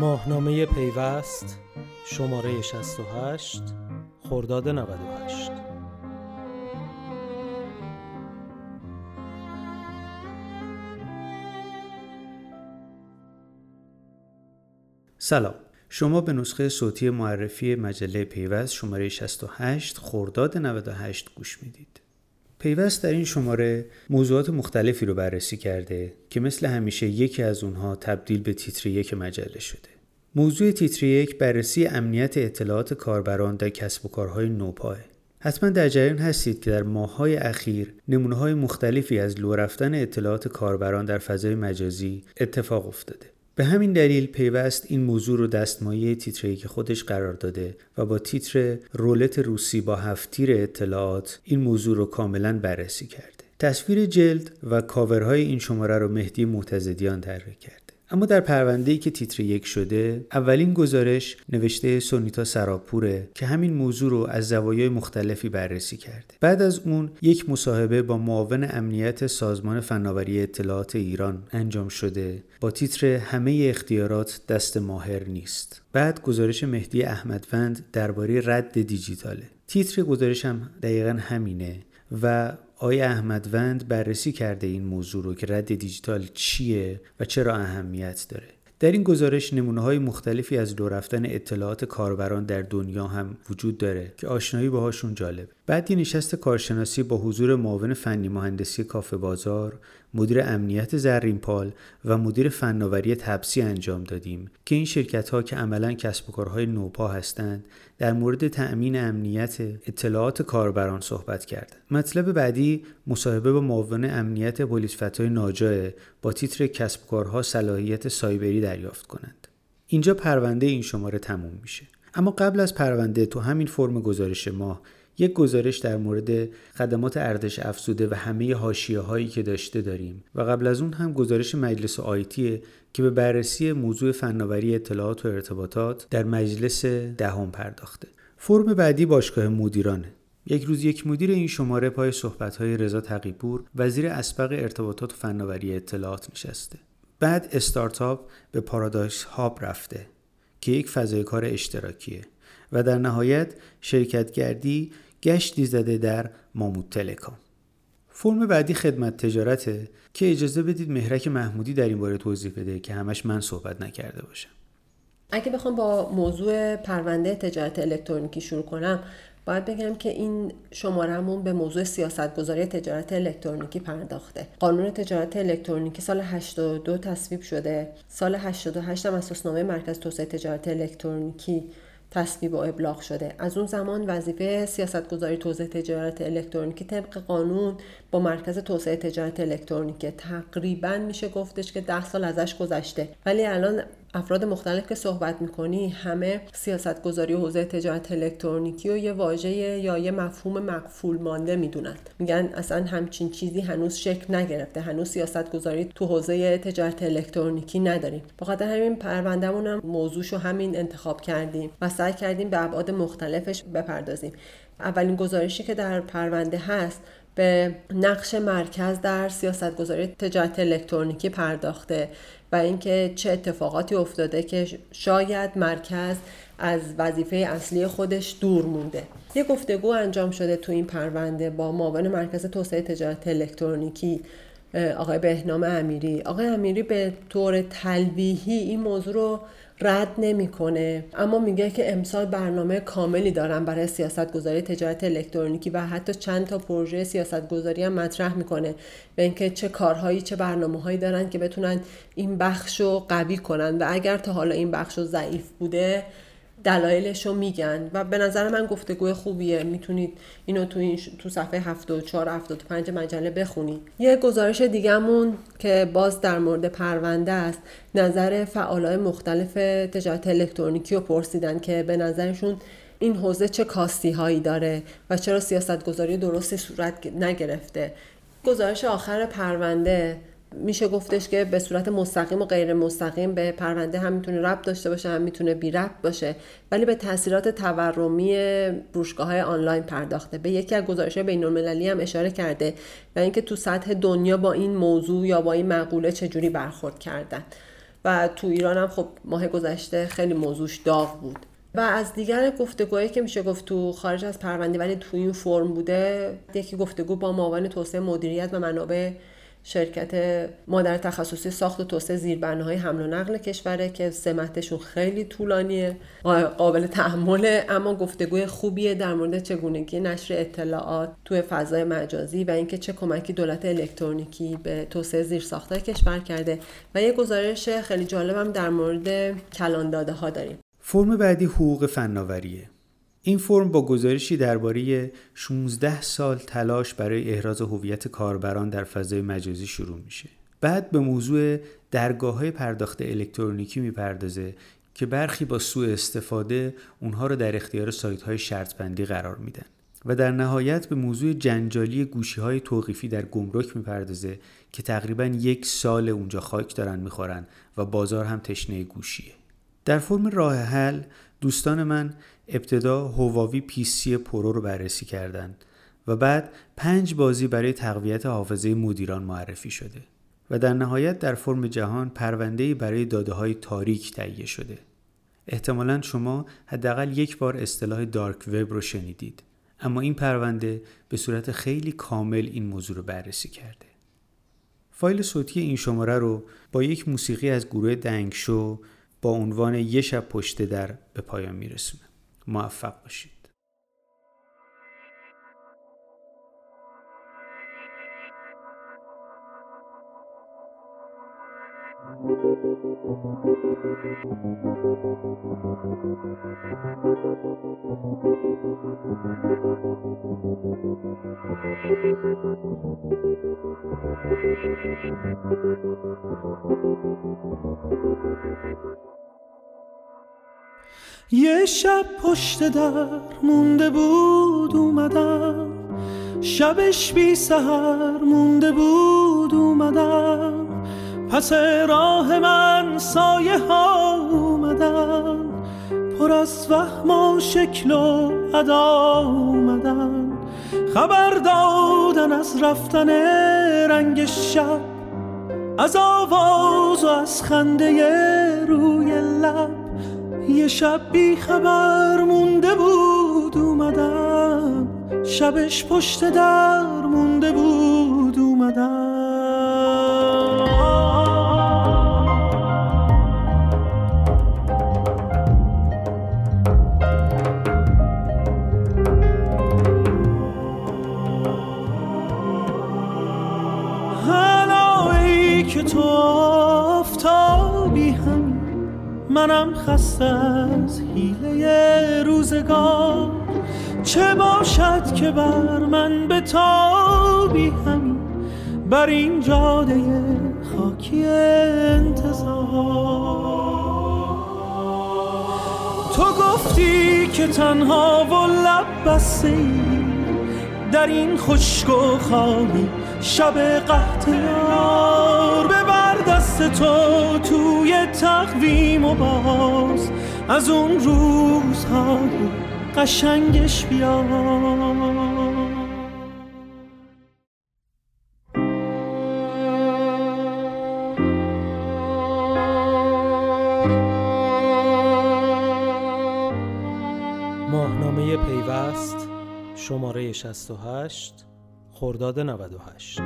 ماهنامه پیوست شماره 68 خرداد 98 سلام شما به نسخه صوتی معرفی مجله پیوست شماره 68 خرداد 98 گوش می‌دید. پیوست در این شماره موضوعات مختلفی رو بررسی کرده که مثل همیشه یکی از اونها تبدیل به تیتر یک مجله شده. موضوع تیتر یک بررسی امنیت اطلاعات کاربران در کسب و کارهای نوپاه. حتما در جریان هستید که در ماههای اخیر نمونه های مختلفی از لو رفتن اطلاعات کاربران در فضای مجازی اتفاق افتاده. به همین دلیل پیوست این موضوع رو دستمایه تیتری که خودش قرار داده و با تیتر رولت روسی با هفتیر اطلاعات این موضوع رو کاملا بررسی کرده. تصویر جلد و کاورهای این شماره رو مهدی معتزدیان طراحی کرد. اما در پرونده ای که تیتر یک شده اولین گزارش نوشته سونیتا سراپوره که همین موضوع رو از زوایای مختلفی بررسی کرده. بعد از اون یک مصاحبه با معاون امنیت سازمان فناوری اطلاعات ایران انجام شده. با تیتر همه اختیارات دست ماهر نیست. بعد گزارش مهدی احمدوند درباره رد دیجیتاله. تیتر گزارش هم دقیقا همینه و آقای احمدوند بررسی کرده این موضوع رو که رد دیجیتال چیه و چرا اهمیت داره در این گزارش نمونه های مختلفی از دور رفتن اطلاعات کاربران در دنیا هم وجود داره که آشنایی باهاشون جالب. بعد یه نشست کارشناسی با حضور معاون فنی مهندسی کافه بازار، مدیر امنیت زرینپال و مدیر فناوری تبسی انجام دادیم که این شرکت ها که عملا کسب و کارهای نوپا هستند در مورد تأمین امنیت اطلاعات کاربران صحبت کرد. مطلب بعدی مصاحبه با معاون امنیت پلیس فتای ناجاه با تیتر کسب کارها صلاحیت سایبری دریافت کنند. اینجا پرونده این شماره تموم میشه. اما قبل از پرونده تو همین فرم گزارش ما یک گزارش در مورد خدمات ارزش افزوده و همه حاشیه هایی که داشته داریم. و قبل از اون هم گزارش مجلس آیتیه که به بررسی موضوع فناوری اطلاعات و ارتباطات در مجلس دهم پرداخته. فرم بعدی باشگاه مدیرانه. یک روز یک مدیر این شماره پای های رضا تقیپور وزیر اسبق ارتباطات و فناوری اطلاعات نشسته. بعد استارتاپ به پارادایس هاب رفته که یک فضای کار اشتراکیه. و در نهایت شرکتگردی گشتی زده در مامود تلکام. فرم بعدی خدمت تجارته که اجازه بدید مهرک محمودی در این باره توضیح بده که همش من صحبت نکرده باشم. اگه بخوام با موضوع پرونده تجارت الکترونیکی شروع کنم باید بگم که این شمارهمون به موضوع سیاستگذاری تجارت الکترونیکی پرداخته. قانون تجارت الکترونیکی سال 82 تصویب شده. سال 88 هم اساسنامه مرکز توسعه تجارت الکترونیکی تصویب و ابلاغ شده. از اون زمان وظیفه سیاستگذاری توسعه تجارت الکترونیکی طبق قانون با مرکز توسعه تجارت الکترونیکی تقریبا میشه گفتش که ده سال ازش گذشته. ولی الان افراد مختلف که صحبت می‌کنی همه سیاست گذاری حوزه تجارت الکترونیکی و یه واژه یا یه مفهوم مقفول مانده می‌دونن. میگن اصلا همچین چیزی هنوز شکل نگرفته. هنوز سیاست گذاری تو حوزه تجارت الکترونیکی نداریم. بخاطر همین پروندهمون هم موضوعشو همین انتخاب کردیم و سعی کردیم به ابعاد مختلفش بپردازیم. اولین گزارشی که در پرونده هست به نقش مرکز در سیاست گذاری تجارت الکترونیکی پرداخته و اینکه چه اتفاقاتی افتاده که شاید مرکز از وظیفه اصلی خودش دور مونده. یه گفتگو انجام شده تو این پرونده با معاون مرکز توسعه تجارت الکترونیکی آقای بهنام امیری. آقای امیری به طور تلویحی این موضوع رو رد نمی‌کنه. اما میگه که امسال برنامه کاملی دارن برای سیاست گذاری تجارت الکترونیکی و حتی چند تا پروژه سیاست گذاری هم مطرح می‌کنه. به اینکه چه کارهایی چه برنامه هایی دارن که بتونن این بخش رو قوی کنن. و اگر تا حالا این بخش رو ضعیف بوده دلایلش رو میگن و به نظر من گفتگو خوبیه. می‌تونید اینو تو, این تو صفحه 74 75 مجله بخونید. یه گزارش دیگهمون که باز در مورد پرونده است. نظر فعالای مختلف تجارت الکترونیکی رو پرسیدن که به نظرشون این حوزه چه کاستی هایی داره و چرا سیاست گذاری درستی صورت نگرفته. گزارش آخر پرونده میشه گفتش که به صورت مستقیم و غیر مستقیم به پرونده هم می‌تونه ربط داشته باشه هم می‌تونه بی ربط باشه. ولی به تاثیرات تورمی فروشگاه های آنلاین پرداخته. به یکی از گزارش بین المللی هم اشاره کرده و اینکه تو سطح دنیا با این موضوع یا با این مقوله چجوری برخورد کردن. و تو ایران هم خب ماه گذشته خیلی موضوعش داغ بود. و از دیگر گفتگوهایی که میشه گفت تو خارج از پرونده ولی تو این فرم بوده یکی گفتگو با معاون توسعه مدیریت و منابع شرکت مادر تخصصی ساخت و توسعه های حمل و نقل کشوره که سمتشون خیلی طولانیه قابل تحمله اما گفتگوی خوبیه در مورد چگونگی نشر اطلاعات توی فضای مجازی و اینکه چه کمکی دولت الکترونیکی به توسعه زیرساختهای کشور کرده و یه گزارش خیلی جالبم در مورد کلان داده ها داریم. فرم بعدی حقوق فناوریه. این فرم با گزارشی درباره 16 سال تلاش برای احراز هویت کاربران در فضای مجازی شروع میشه. بعد به موضوع درگاه های پرداخت الکترونیکی می‌پردازه که برخی با سوء استفاده اونها رو در اختیار سایت های شرط بندی قرار میدن. و در نهایت به موضوع جنجالی گوشی های توقیفی در گمرک می‌پردازه که تقریبا یک سال اونجا خاک دارن می‌خورن و بازار هم تشنه گوشیه. در فرم راه حل دوستان من ابتدا هواوی P سی Pro رو بررسی کردند و بعد پنج بازی برای تقویت حافظه مدیران معرفی شده و در نهایت در فرم جهان پرونده برای داده های تاریک تهیه شده. احتمالا شما حداقل یک بار اصطلاح dark web رو شنیدید اما این پرونده به صورت خیلی کامل این موضوع رو بررسی کرده. فایل صوتی این شماره رو با یک موسیقی از گروه دنگشو با عنوان یه شب پشت در به پایان میرسونه. موفق باشید. یه شب پشت در مونده بود اومدم. شبش بی سهر مونده بود اومدم. پس راه من سایه ها اومدن پر از وهم و شکل و ادا اومدن. خبر دادن از رفتن رنگ شب از آواز و از خنده روی لب. یه شب بی خبر مونده بود اومدم شبش پشت در مونده بود اومدم. آفتابی هم منم خسته از حیله روزگار. چه باشد که بر من به تابی همین بر این جاده خاکی انتظار؟ تو گفتی که تنها و لب بسته در این خشک و خالی شب قهط تو توی تقویم و باز از اون روزهای قشنگش بیار ماهنامه پیوست شماره 68 خرداد 98